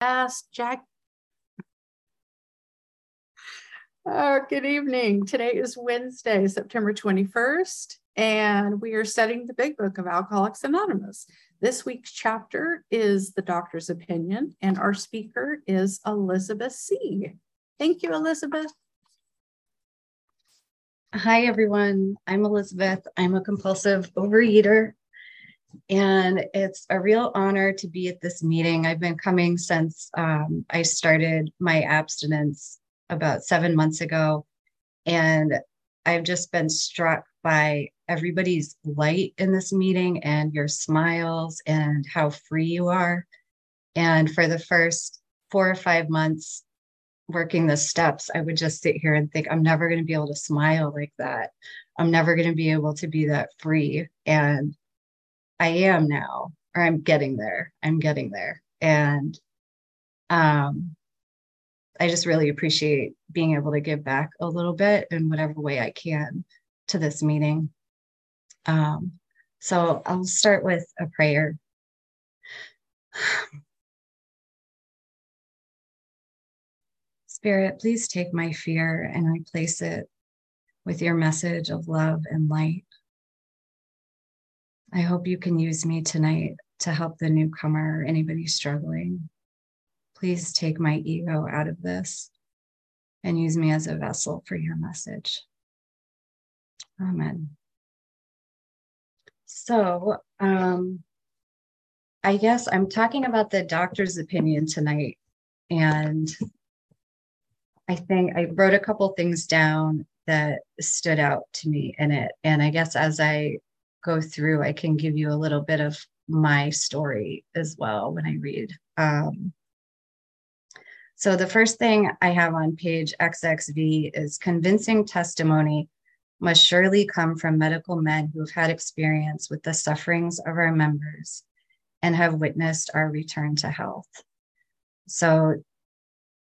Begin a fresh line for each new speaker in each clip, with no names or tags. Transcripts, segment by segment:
Ask Jack. Oh, good evening. Today is Wednesday, September 21st, and we are studying the Big Book of Alcoholics Anonymous. This week's chapter is The Doctor's Opinion, and our speaker is Elizabeth C. Thank you, Elizabeth.
Hi, everyone. I'm Elizabeth. I'm a compulsive overeater and it's a real honor to be at this meeting. I've been coming since um, I started my abstinence about seven months ago. And I've just been struck by everybody's light in this meeting and your smiles and how free you are. And for the first four or five months working the steps, I would just sit here and think, I'm never going to be able to smile like that. I'm never going to be able to be that free. And I am now, or I'm getting there. I'm getting there. And um, I just really appreciate being able to give back a little bit in whatever way I can to this meeting. Um, so I'll start with a prayer. Spirit, please take my fear and replace it with your message of love and light. I hope you can use me tonight to help the newcomer or anybody struggling. Please take my ego out of this and use me as a vessel for your message. Amen. So, um, I guess I'm talking about the doctor's opinion tonight. And I think I wrote a couple things down that stood out to me in it. And I guess as I go through, I can give you a little bit of my story as well when I read. Um, so the first thing I have on page XXV is convincing testimony must surely come from medical men who have had experience with the sufferings of our members and have witnessed our return to health. So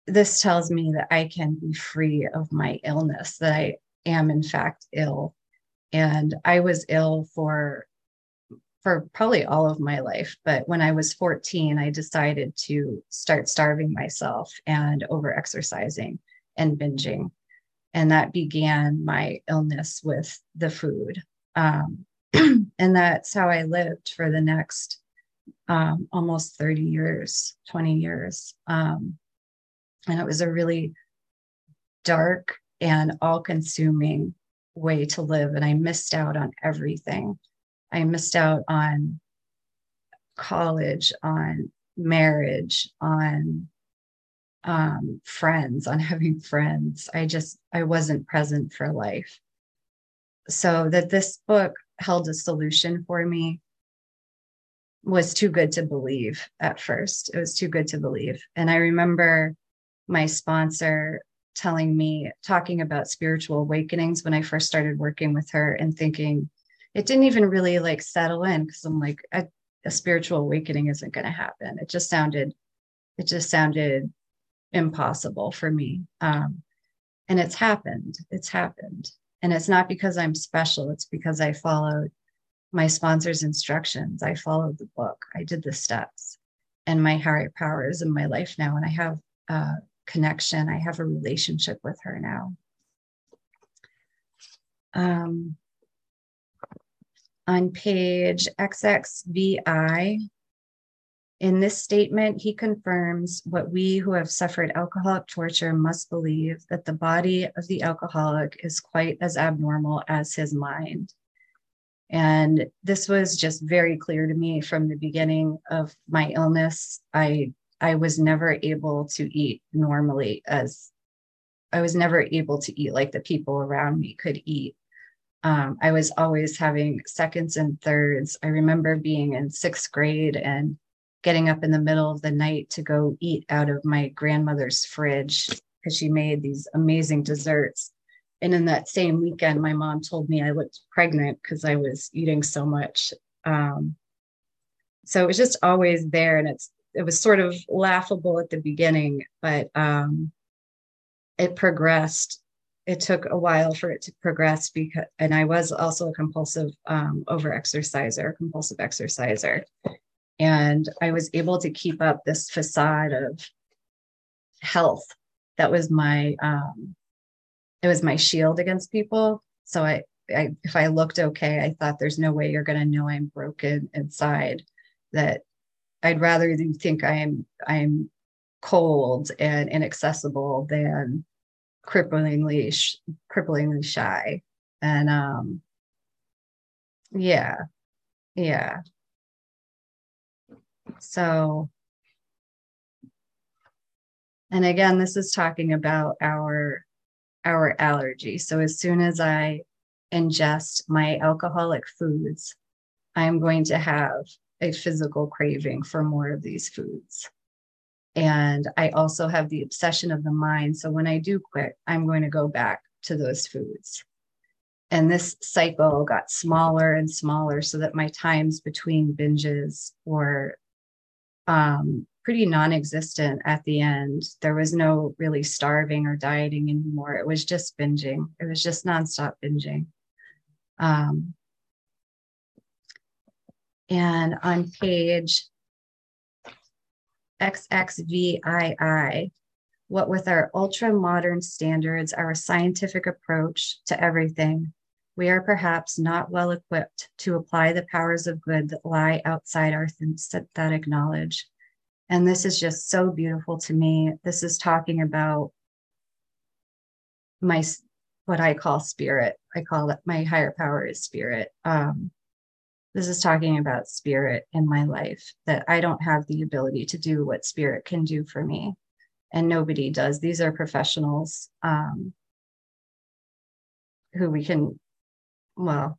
this tells me that I can be free of my illness, that I am in fact ill and I was ill for for probably all of my life. But when I was 14, I decided to start starving myself and over exercising and binging. And that began my illness with the food. Um, and that's how I lived for the next um, almost 30 years, 20 years. Um, and it was a really dark and all consuming way to live and I missed out on everything. I missed out on college, on marriage, on um, friends, on having friends. I just, I wasn't present for life. So that this book held a solution for me was too good to believe at first. It was too good to believe. And I remember my sponsor telling me, talking about spiritual awakenings when I first started working with her and thinking it didn't even really like settle in because I'm like, a, a spiritual awakening isn't going to happen. It just sounded, it just sounded impossible for me. Um, and it's happened. It's happened. And it's not because I'm special, it's because I followed my sponsor's instructions. I followed the book, I did the steps, and my higher power is in my life now. And I have uh, connection. I have a relationship with her now. Um, on page XXVI, in this statement, he confirms what we who have suffered alcoholic torture must believe that the body of the alcoholic is quite as abnormal as his mind. And this was just very clear to me from the beginning of my illness. I I was never able to eat normally as I was never able to eat like the people around me could eat. Um, I was always having seconds and thirds. I remember being in sixth grade and getting up in the middle of the night to go eat out of my grandmother's fridge because she made these amazing desserts. And in that same weekend, my mom told me I looked pregnant because I was eating so much. Um, so it was just always there. And it's it was sort of laughable at the beginning, but um, it progressed. It took a while for it to progress because, and I was also a compulsive um, over exerciser, compulsive exerciser. And I was able to keep up this facade of health. That was my um, it was my shield against people. So I, I if I looked okay, I thought there's no way you're gonna know I'm broken inside. That I'd rather you think I am I am cold and inaccessible than cripplingly sh- cripplingly shy. And um yeah yeah. So and again this is talking about our our allergy. So as soon as i ingest my alcoholic foods i'm going to have a physical craving for more of these foods and I also have the obsession of the mind. So when I do quit, I'm going to go back to those foods. And this cycle got smaller and smaller so that my times between binges were um, pretty non existent at the end. There was no really starving or dieting anymore. It was just binging, it was just nonstop binging. Um, and on page XXVII, what with our ultra modern standards, our scientific approach to everything, we are perhaps not well equipped to apply the powers of good that lie outside our synthetic knowledge. And this is just so beautiful to me. This is talking about my what I call spirit. I call it my higher power is spirit. Um, this is talking about spirit in my life that I don't have the ability to do what spirit can do for me. And nobody does. These are professionals um, who we can, well,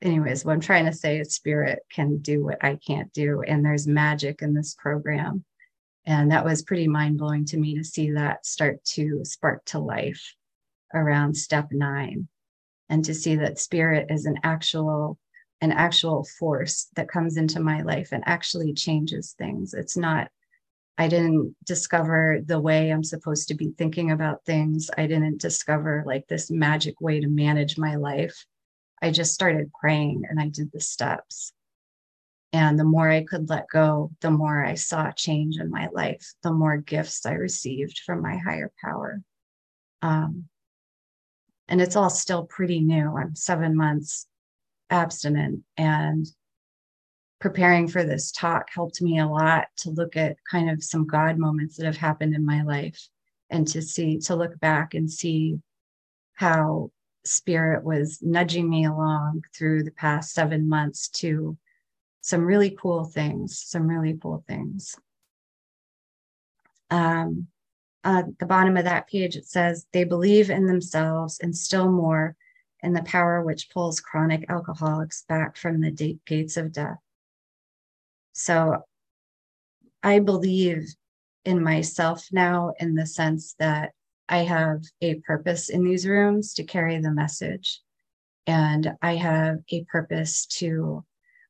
anyways, what I'm trying to say is spirit can do what I can't do. And there's magic in this program. And that was pretty mind blowing to me to see that start to spark to life around step nine and to see that spirit is an actual an actual force that comes into my life and actually changes things. It's not, I didn't discover the way I'm supposed to be thinking about things. I didn't discover like this magic way to manage my life. I just started praying and I did the steps. And the more I could let go, the more I saw change in my life, the more gifts I received from my higher power. Um, and it's all still pretty new. I'm seven months abstinent and preparing for this talk helped me a lot to look at kind of some God moments that have happened in my life and to see, to look back and see how spirit was nudging me along through the past seven months to some really cool things, some really cool things. Um, at the bottom of that page, it says, they believe in themselves and still more and the power which pulls chronic alcoholics back from the gates of death. So I believe in myself now in the sense that I have a purpose in these rooms to carry the message. And I have a purpose to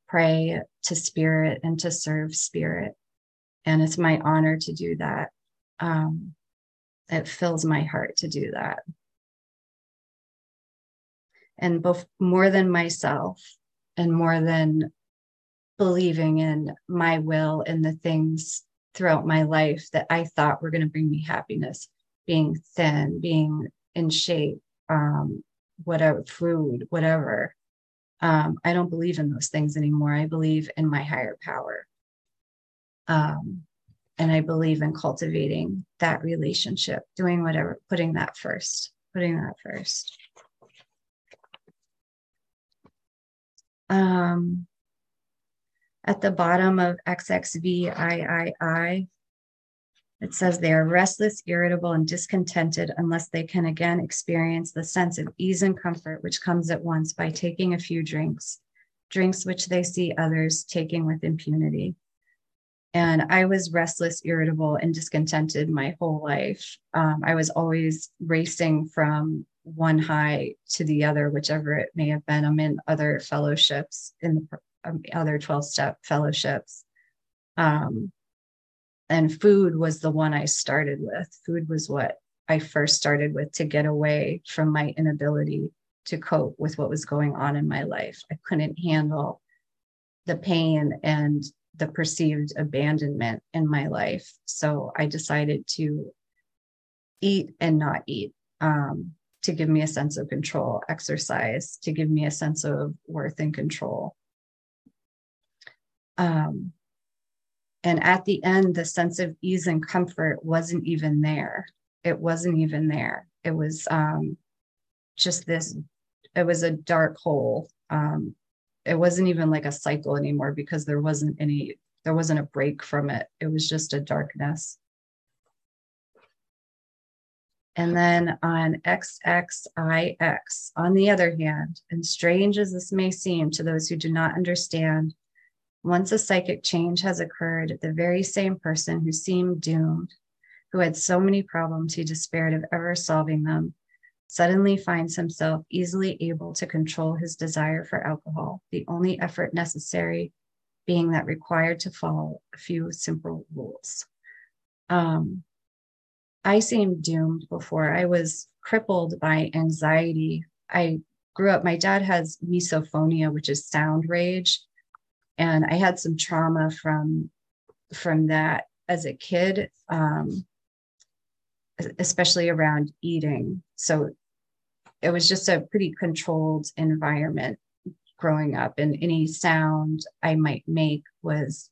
pray to spirit and to serve spirit. And it's my honor to do that. Um, it fills my heart to do that and more than myself and more than believing in my will and the things throughout my life that I thought were going to bring me happiness, being thin, being in shape, um, whatever, food, whatever. Um, I don't believe in those things anymore. I believe in my higher power. Um, and I believe in cultivating that relationship, doing whatever, putting that first, putting that first. Um, at the bottom of XXVIII, it says they are restless, irritable, and discontented unless they can again experience the sense of ease and comfort which comes at once by taking a few drinks, drinks which they see others taking with impunity. And I was restless, irritable, and discontented my whole life. Um, I was always racing from one high to the other, whichever it may have been. I'm in other fellowships, in the um, other 12 step fellowships. Um, and food was the one I started with. Food was what I first started with to get away from my inability to cope with what was going on in my life. I couldn't handle the pain and the perceived abandonment in my life. So I decided to eat and not eat um, to give me a sense of control, exercise to give me a sense of worth and control. Um, and at the end, the sense of ease and comfort wasn't even there. It wasn't even there. It was um, just this, it was a dark hole. Um, it wasn't even like a cycle anymore because there wasn't any, there wasn't a break from it. It was just a darkness. And then on XXIX, on the other hand, and strange as this may seem to those who do not understand, once a psychic change has occurred, the very same person who seemed doomed, who had so many problems he despaired of ever solving them, suddenly finds himself easily able to control his desire for alcohol, the only effort necessary being that required to follow a few simple rules. Um, I seemed doomed before. I was crippled by anxiety. I grew up, my dad has misophonia, which is sound rage. And I had some trauma from from that as a kid, um, especially around eating. So it was just a pretty controlled environment growing up, and any sound I might make was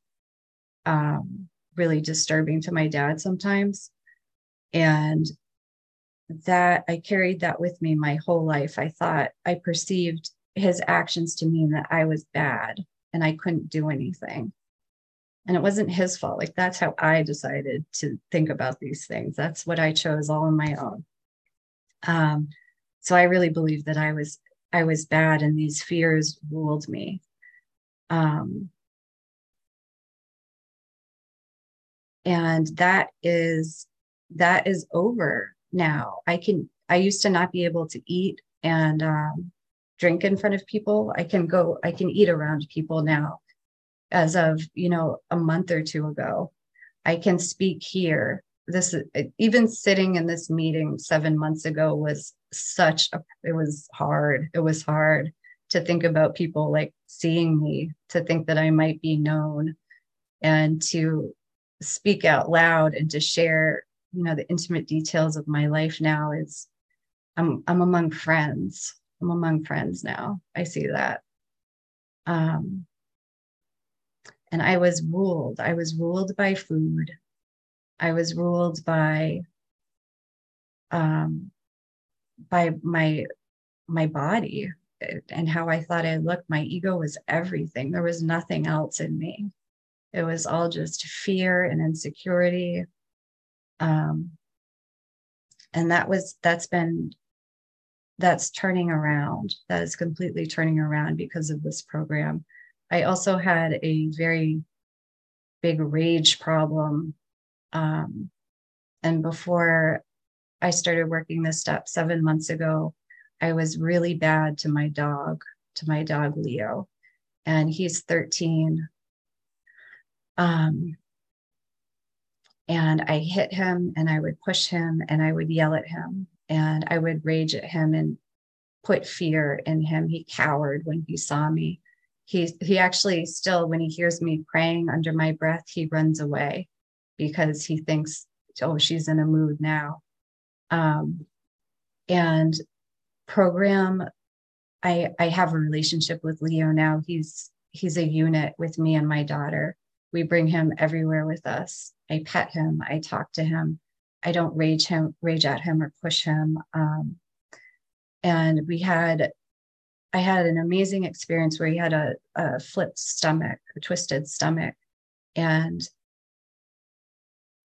um, really disturbing to my dad sometimes. And that I carried that with me my whole life. I thought I perceived his actions to mean that I was bad and I couldn't do anything. And it wasn't his fault. Like that's how I decided to think about these things. That's what I chose all on my own. Um, so I really believed that I was I was bad and these fears ruled me. Um, and that is that is over now. I can, I used to not be able to eat and um, drink in front of people. I can go, I can eat around people now as of, you know, a month or two ago. I can speak here. This even sitting in this meeting seven months ago was such a, it was hard. It was hard to think about people like seeing me, to think that I might be known and to speak out loud and to share you know the intimate details of my life now is i'm i'm among friends. I'm among friends now. I see that. Um and i was ruled. I was ruled by food. I was ruled by um by my my body and how i thought i looked. My ego was everything. There was nothing else in me. It was all just fear and insecurity um, and that was that's been that's turning around. That is completely turning around because of this program. I also had a very big rage problem um, and before i started working this step seven months ago i was really bad to my dog to my dog leo and he's 13 um, and I hit him and I would push him and I would yell at him and I would rage at him and put fear in him. He cowered when he saw me. He he actually still when he hears me praying under my breath, he runs away because he thinks, oh, she's in a mood now. Um, and program, I I have a relationship with Leo now. He's he's a unit with me and my daughter. We bring him everywhere with us. I pet him. I talk to him. I don't rage him, rage at him, or push him. Um, and we had, I had an amazing experience where he had a, a flipped stomach, a twisted stomach, and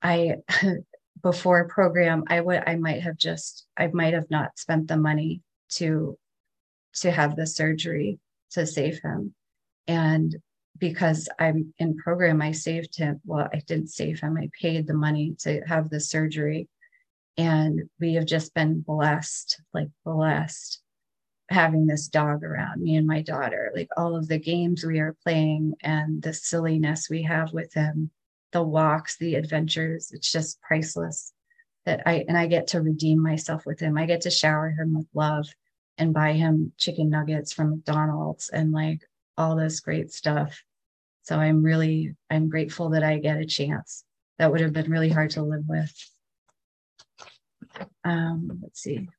I, before program, I would, I might have just, I might have not spent the money to, to have the surgery to save him, and because I'm in program, I saved him. Well, I didn't save him. I paid the money to have the surgery. And we have just been blessed, like blessed, having this dog around me and my daughter. Like all of the games we are playing and the silliness we have with him, the walks, the adventures, it's just priceless. That I and I get to redeem myself with him. I get to shower him with love and buy him chicken nuggets from McDonald's and like all this great stuff So I'm really, I'm grateful that I get a chance. That would have been really hard to live with. Um, let's see.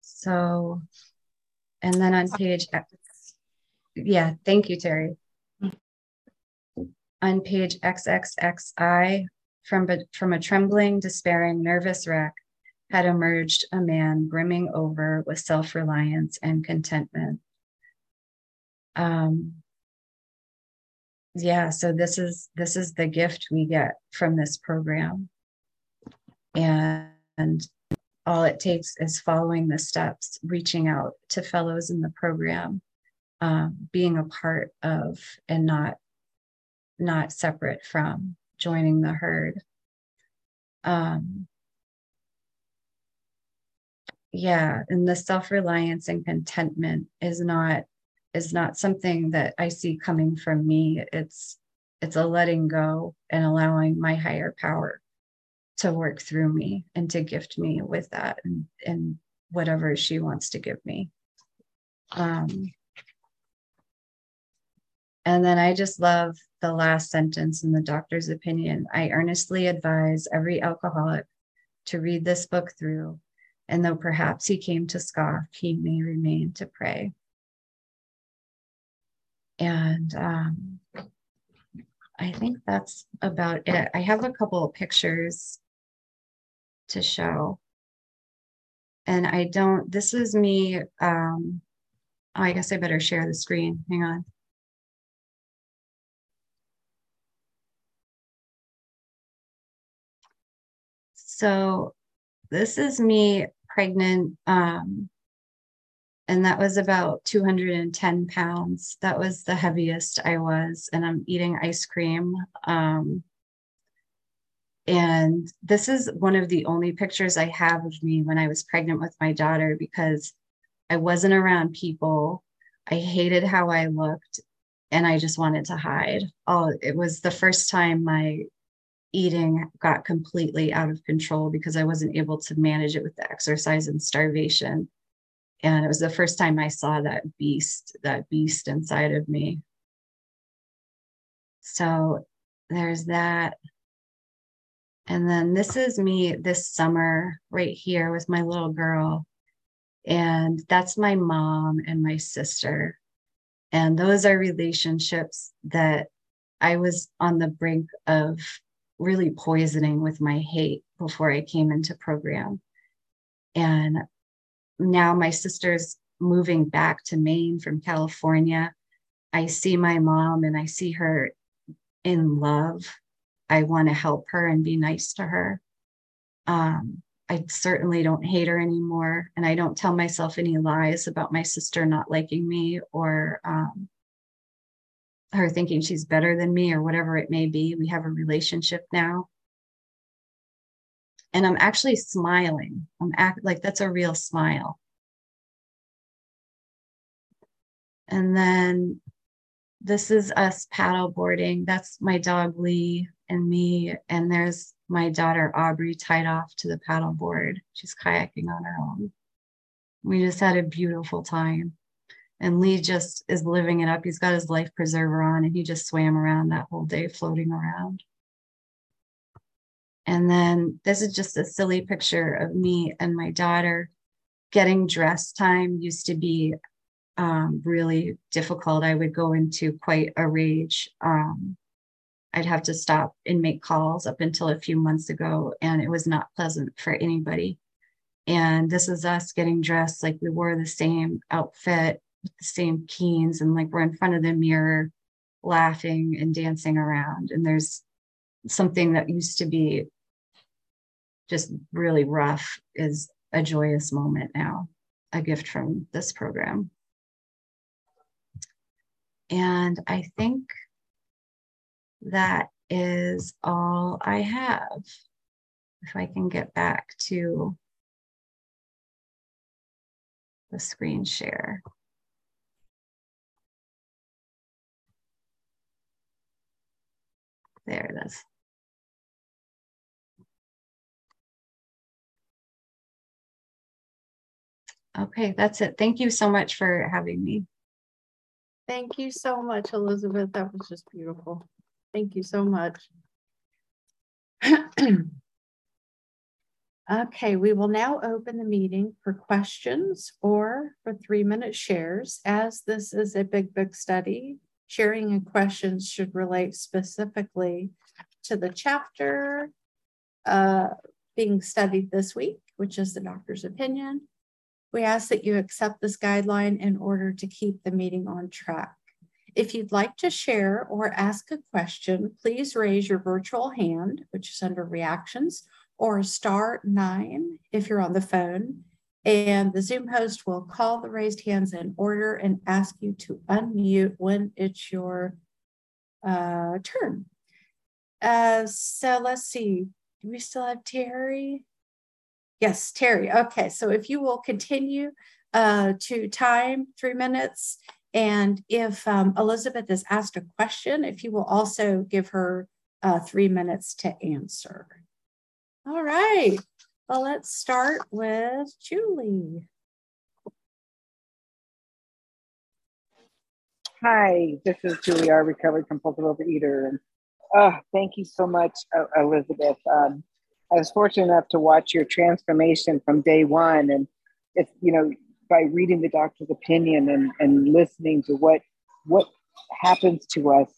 So, and then on page, yeah, thank you, Terry. On page XXXI, from, from a trembling, despairing, nervous wreck, had emerged a man brimming over with self reliance and contentment. Um, yeah, so this is this is the gift we get from this program, and, all it takes is following the steps, reaching out to fellows in the program, um, being a part of, and not not separate from joining the herd. Um, yeah and the self-reliance and contentment is not is not something that i see coming from me. It's it's a letting go and allowing my higher power to work through me and to gift me with that and, and whatever she wants to give me. Um, and then i just love the last sentence in the doctor's opinion. I earnestly advise every alcoholic to read this book through and though perhaps he came to scoff, he may remain to pray. And um, I think that's about it. I have a couple of pictures to show. And I don't, this is me. Um, oh, I guess I better share the screen. Hang on. So this is me pregnant. Um, and that was about 210 pounds. That was the heaviest I was. And I'm eating ice cream. Um, and this is one of the only pictures I have of me when I was pregnant with my daughter because I wasn't around people. I hated how I looked and I just wanted to hide. Oh, it was the first time my eating got completely out of control because I wasn't able to manage it with the exercise and starvation. And it was the first time I saw that beast, that beast inside of me. So there's that. And then this is me this summer right here with my little girl. And that's my mom and my sister. And those are relationships that I was on the brink of really poisoning with my hate before I came into program. And now my sister's moving back to Maine from California. I see my mom and I see her in love. I want to help her and be nice to her. Um, I certainly don't hate her anymore. And I don't tell myself any lies about my sister not liking me or um, her thinking she's better than me or whatever it may be. We have a relationship now. And I'm actually smiling. I'm act like that's a real smile. And then this is us paddle boarding. That's my dog Lee and me. And there's my daughter Aubrey tied off to the paddle board. She's kayaking on her own. We just had a beautiful time. And Lee just is living it up. He's got his life preserver on and he just swam around that whole day, floating around. And then this is just a silly picture of me and my daughter. Getting dress time used to be um, really difficult. I would go into quite a rage. Um, I'd have to stop and make calls up until a few months ago, and it was not pleasant for anybody. And this is us getting dressed like we wore the same outfit with the same keens and like we're in front of the mirror laughing and dancing around and there's something that used to be just really rough is a joyous moment now a gift from this program and i think that is all i have if i can get back to the screen share There it is. Okay, that's it. Thank you so much for having me.
Thank you so much, Elizabeth. That was just beautiful. Thank you so much. okay, we will now open the meeting for questions or for three minute shares. As this is a big book study, sharing and questions should relate specifically to the chapter uh, being studied this week, which is the doctor's opinion. We ask that you accept this guideline in order to keep the meeting on track. If you'd like to share or ask a question, please raise your virtual hand, which is under reactions, or star nine if you're on the phone. And the Zoom host will call the raised hands in order and ask you to unmute when it's your uh, turn. Uh, so let's see. Do we still have Terry? Yes, Terry. Okay, so if you will continue uh, to time three minutes and if um, Elizabeth is asked a question, if you will also give her uh, three minutes to answer. All right. Well, let's start with Julie.
Hi, this is Julie, our recovered compulsive overeater. And oh, thank you so much, Elizabeth. Um, I was fortunate enough to watch your transformation from day one. And it's, you know, by reading the doctor's opinion and, and listening to what what happens to us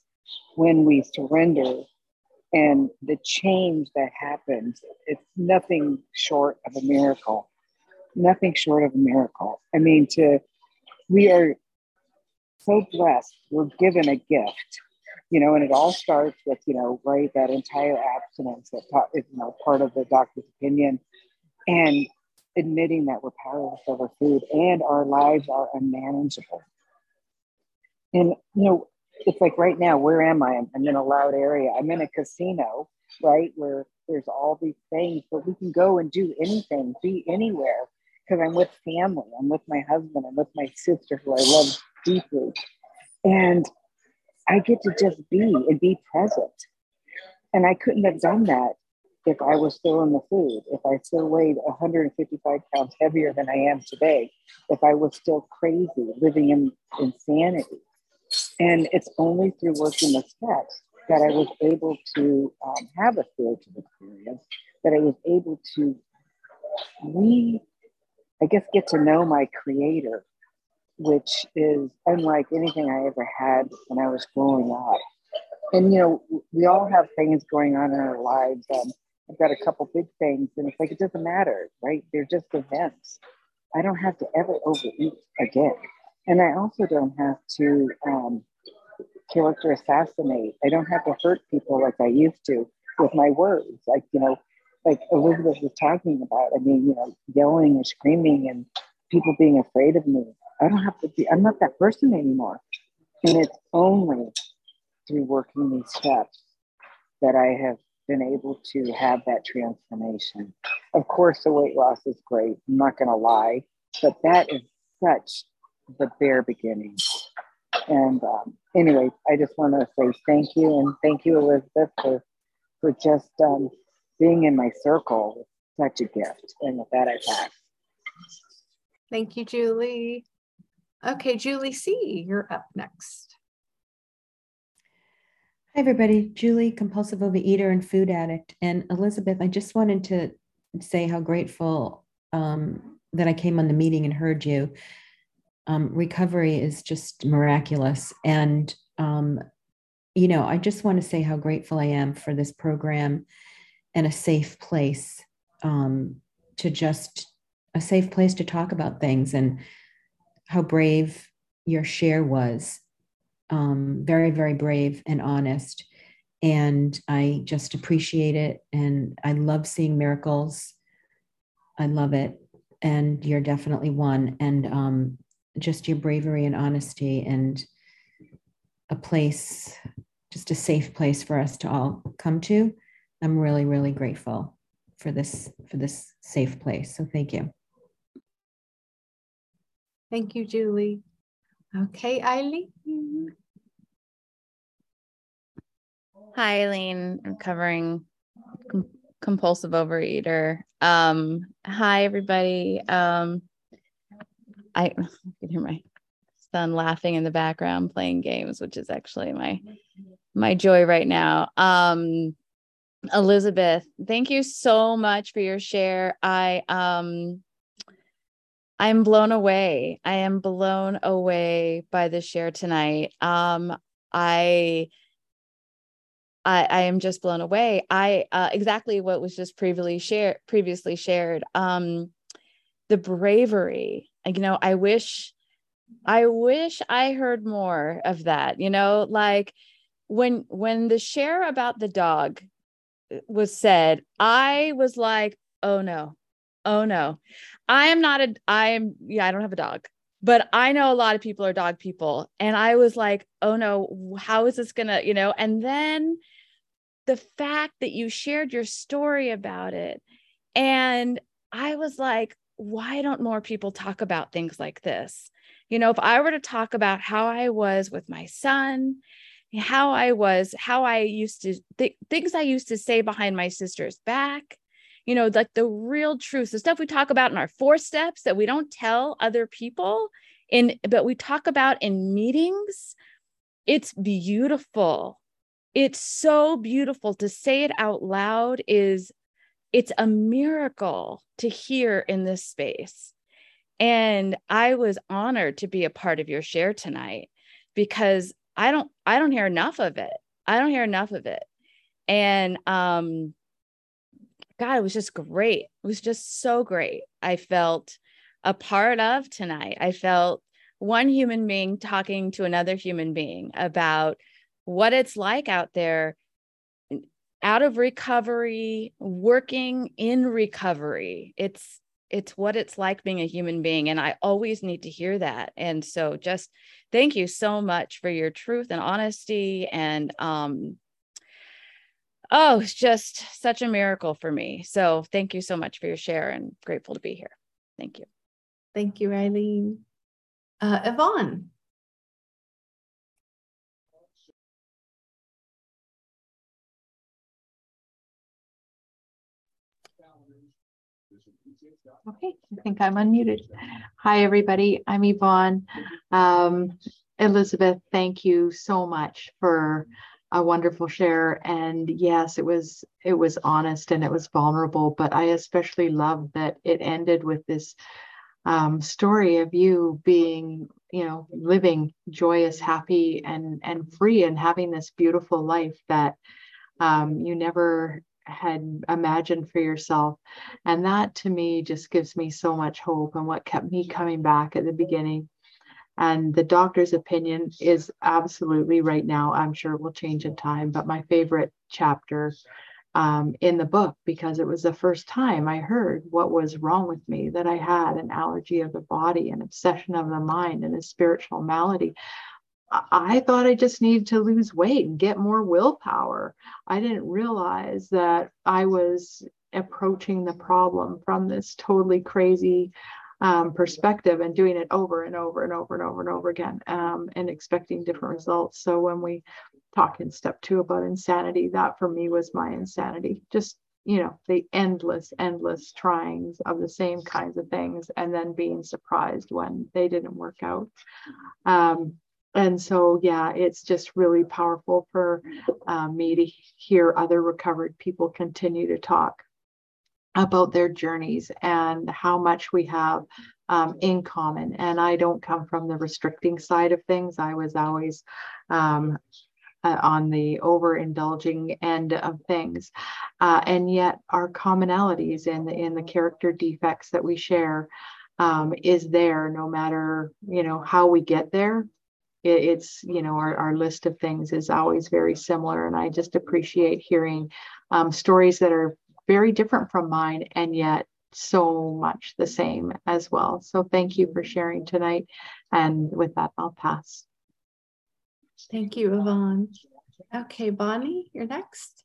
when we surrender and the change that happens it's nothing short of a miracle. Nothing short of a miracle. I mean to we are so blessed. We're given a gift you know and it all starts with you know right that entire abstinence that you know part of the doctor's opinion and admitting that we're powerless over food and our lives are unmanageable. And, you know, it's like right now, where am I? I'm in a loud area. I'm in a casino, right? Where there's all these things, but we can go and do anything, be anywhere because I'm with family. I'm with my husband. I'm with my sister who I love deeply. And I get to just be and be present. And I couldn't have done that if I was still in the food, if I still weighed 155 pounds heavier than I am today, if I was still crazy, living in insanity. And it's only through working the steps that I was able to um, have a spiritual experience, that I was able to re, I guess, get to know my creator, which is unlike anything I ever had when I was growing up. And, you know, we all have things going on in our lives. Um, I've got a couple big things, and it's like it doesn't matter, right? They're just events. I don't have to ever overeat again, and I also don't have to um, character assassinate. I don't have to hurt people like I used to with my words, like you know, like Elizabeth was talking about. I mean, you know, yelling and screaming and people being afraid of me. I don't have to be. I'm not that person anymore, and it's only through working these steps that I have been able to have that transformation. Of course, the weight loss is great. I'm not going to lie, but that is such the bare beginning. And um, anyway, I just want to say thank you and thank you, Elizabeth, for for just um, being in my circle. Such a gift. And with that, I pass.
Thank you, Julie. Okay, Julie C., you're up next.
Hi, everybody. Julie, compulsive overeater and food addict. And Elizabeth, I just wanted to say how grateful um, that I came on the meeting and heard you. Um, recovery is just miraculous. And, um, you know, I just want to say how grateful I am for this program and a safe place um, to just a safe place to talk about things and how brave your share was um, very, very brave and honest. And I just appreciate it. And I love seeing miracles. I love it. And you're definitely one. And um, just your bravery and honesty and a place, just a safe place for us to all come to. I'm really, really grateful for this for this safe place. So thank you.
Thank you, Julie. Okay, Eileen.
Hi, Eileen. I'm covering com- compulsive overeater. Um, hi, everybody. Um, I, can hear my son laughing in the background playing games, which is actually my my joy right now. Um, Elizabeth, thank you so much for your share. I um I'm blown away. I am blown away by the share tonight. Um I I, I am just blown away. I uh, exactly what was just previously shared previously shared. Um, the bravery. You know, I wish, I wish I heard more of that. You know, like when when the share about the dog was said, I was like, oh no, oh no. I am not a, I am, yeah, I don't have a dog, but I know a lot of people are dog people. And I was like, oh no, how is this gonna, you know? And then the fact that you shared your story about it. And I was like, why don't more people talk about things like this? You know, if I were to talk about how I was with my son how I was, how I used to, th- things I used to say behind my sister's back, you know, like the real truth, the stuff we talk about in our four steps that we don't tell other people in, but we talk about in meetings. It's beautiful. It's so beautiful to say it out loud is it's a miracle to hear in this space. And I was honored to be a part of your share tonight because I don't I don't hear enough of it. I don't hear enough of it. And um God, it was just great. It was just so great. I felt a part of tonight. I felt one human being talking to another human being about what it's like out there out of recovery, working in recovery. It's it's what it's like being a human being and I always need to hear that. And so just thank you so much for your truth and honesty and um oh it's just such a miracle for me so thank you so much for your share and grateful to be here thank you
thank you eileen uh, yvonne
Okay, I think I'm unmuted. Hi, everybody. I'm Yvonne. Um, Elizabeth, thank you so much for a wonderful share. And yes, it was it was honest and it was vulnerable, but I especially love that it ended with this um, story of you being, you know, living joyous, happy, and and free, and having this beautiful life that um, you never had imagined for yourself. And that to me just gives me so much hope and what kept me coming back at the beginning. And the doctor's opinion is absolutely right now, I'm sure will change in time, but my favorite chapter um, in the book because it was the first time I heard what was wrong with me that I had an allergy of the body, an obsession of the mind, and a spiritual malady. I thought I just needed to lose weight and get more willpower. I didn't realize that I was approaching the problem from this totally crazy um, perspective and doing it over and over and over and over and over again um, and expecting different results. So when we talk in step two about insanity, that for me was my insanity. Just you know the endless endless tryings of the same kinds of things and then being surprised when they didn't work out um, and so yeah it's just really powerful for um, me to hear other recovered people continue to talk about their journeys and how much we have um, in common. And i don't come from the restricting side of things. I was always um, uh, on the overindulging end of things. Uh, and yet our commonalities in the in the character defects that we share um, is there no matter you know how we get there. It, it's you know our, our list of things is always very similar. And i just appreciate hearing um, stories that are very different from mine and yet so much the same as well. So thank you for sharing tonight. And with that i'll pass.
Thank you yvonne. Okay bonnie you're next.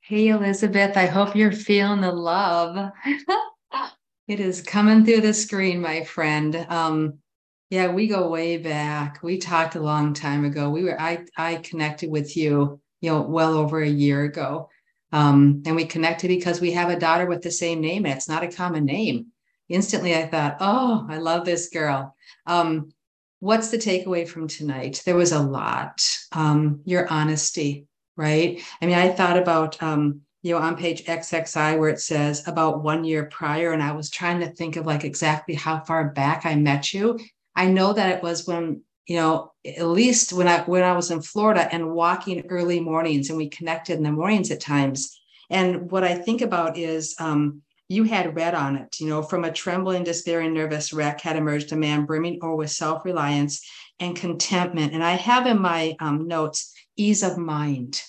Hey, Elizabeth, I hope you're feeling the love. It is coming through the screen, my friend. Um, yeah, we go way back. We talked a long time ago. We were I I connected with you, you know, well over a year ago. Um, and we connected because we have a daughter with the same name and it's not a common name. Instantly, I thought, oh, I love this girl. Um, what's the takeaway from tonight? There was a lot. Um, your honesty, right? I mean, I thought about, um, you know, on page XXI where it says about one year prior, and I was trying to think of like exactly how far back I met you. I know that it was when you know, at least when I when I was in Florida and walking early mornings, and we connected in the mornings at times. And what I think about is um, you had read on it, you know, from a trembling, despairing, nervous wreck had emerged a man brimming over with self-reliance and contentment. And I have in my um, notes ease of mind,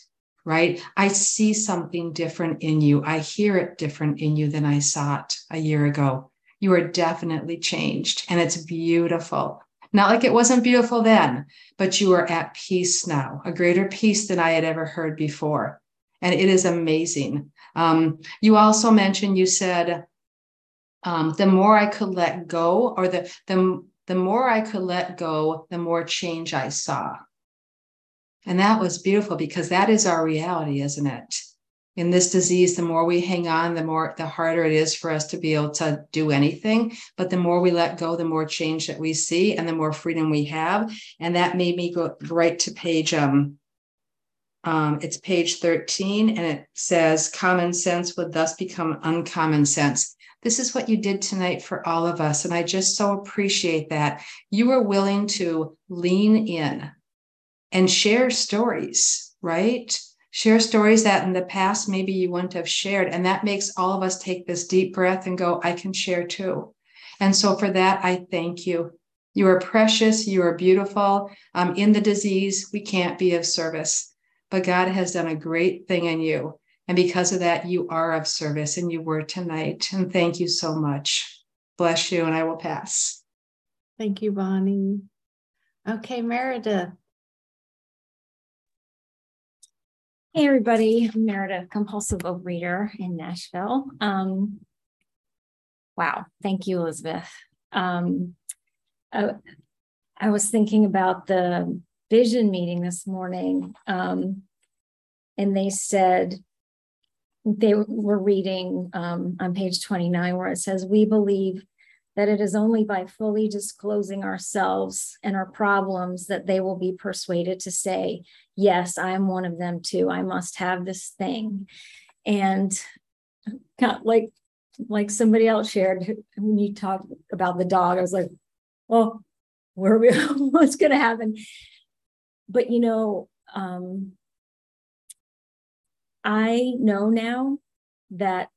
right? I see something different in you. I hear it different in you than I saw it a year ago. You are definitely changed, and it's beautiful. Not like it wasn't beautiful then, but you are at peace now, a greater peace than I had ever heard before. And it is amazing. Um, you also mentioned, you said, um, the more I could let go, or the, the, the more I could let go, the more change I saw. And that was beautiful because that is our reality, isn't it? In this disease, the more we hang on, the more the harder it is for us to be able to do anything. But the more we let go, the more change that we see and the more freedom we have. And that made me go right to page um, um, it's page 13, and it says, Common sense would thus become uncommon sense. This is what you did tonight for all of us. And I just so appreciate that. You were willing to lean in and share stories, right? Share stories that in the past maybe you wouldn't have shared. And that makes all of us take this deep breath and go, I can share too. And so for that, I thank you. You are precious. You are beautiful. Um, in the disease, we can't be of service, but God has done a great thing in you. And because of that, you are of service and you were tonight. And thank you so much. Bless you. And I will pass.
Thank you, Bonnie. Okay, Meredith.
Hey, everybody. I'm Meredith, compulsive overeater in Nashville. Um, wow. Thank you, Elizabeth. Um, I, I, was thinking about the vision meeting this morning, um, and they said they were reading um, on page 29 where it says, We believe that it is only by fully disclosing ourselves and our problems that they will be persuaded to say, Yes, I'm one of them too. I must have this thing. And like like somebody else shared when you talk about the dog, I was like, well, where we what's gonna happen? But you know, um, I know now that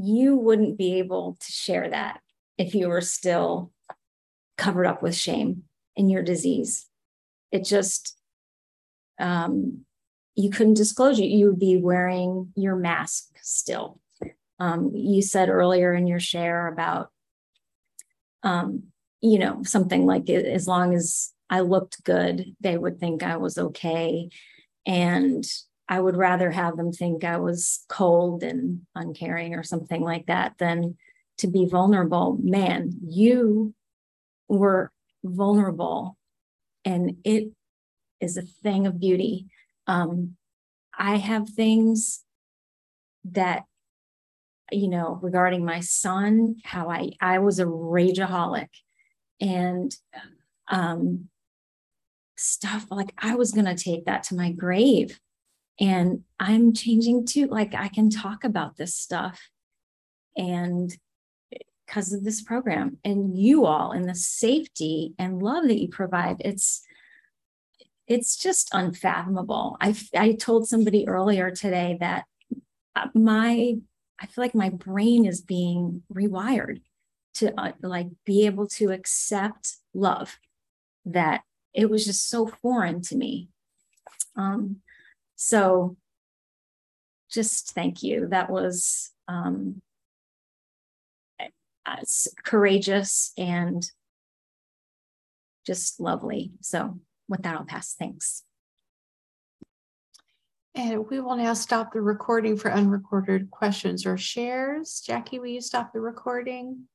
you wouldn't be able to share that if you were still covered up with shame in your disease. It just, um, you couldn't disclose it. You would be wearing your mask still. Um, you said earlier in your share about, um, you know, something like as long as I looked good, they would think I was okay. And I would rather have them think I was cold and uncaring or something like that than to be vulnerable. Man, you were vulnerable, and it is a thing of beauty. Um, I have things that, you know, regarding my son, how I I was a rageaholic, and um, stuff like I was going to take that to my grave and I'm changing too. Like I can talk about this stuff. And because of this program and you all and the safety and love that you provide, it's it's just unfathomable. I I told somebody earlier today that uh, my I feel like my brain is being rewired to uh, like be able to accept love that it was just so foreign to me. Um, so just thank you. That was um, courageous and just lovely. So with that, I'll pass. Thanks.
And we will now stop the recording for unrecorded questions or shares. Jackie, will you stop the recording?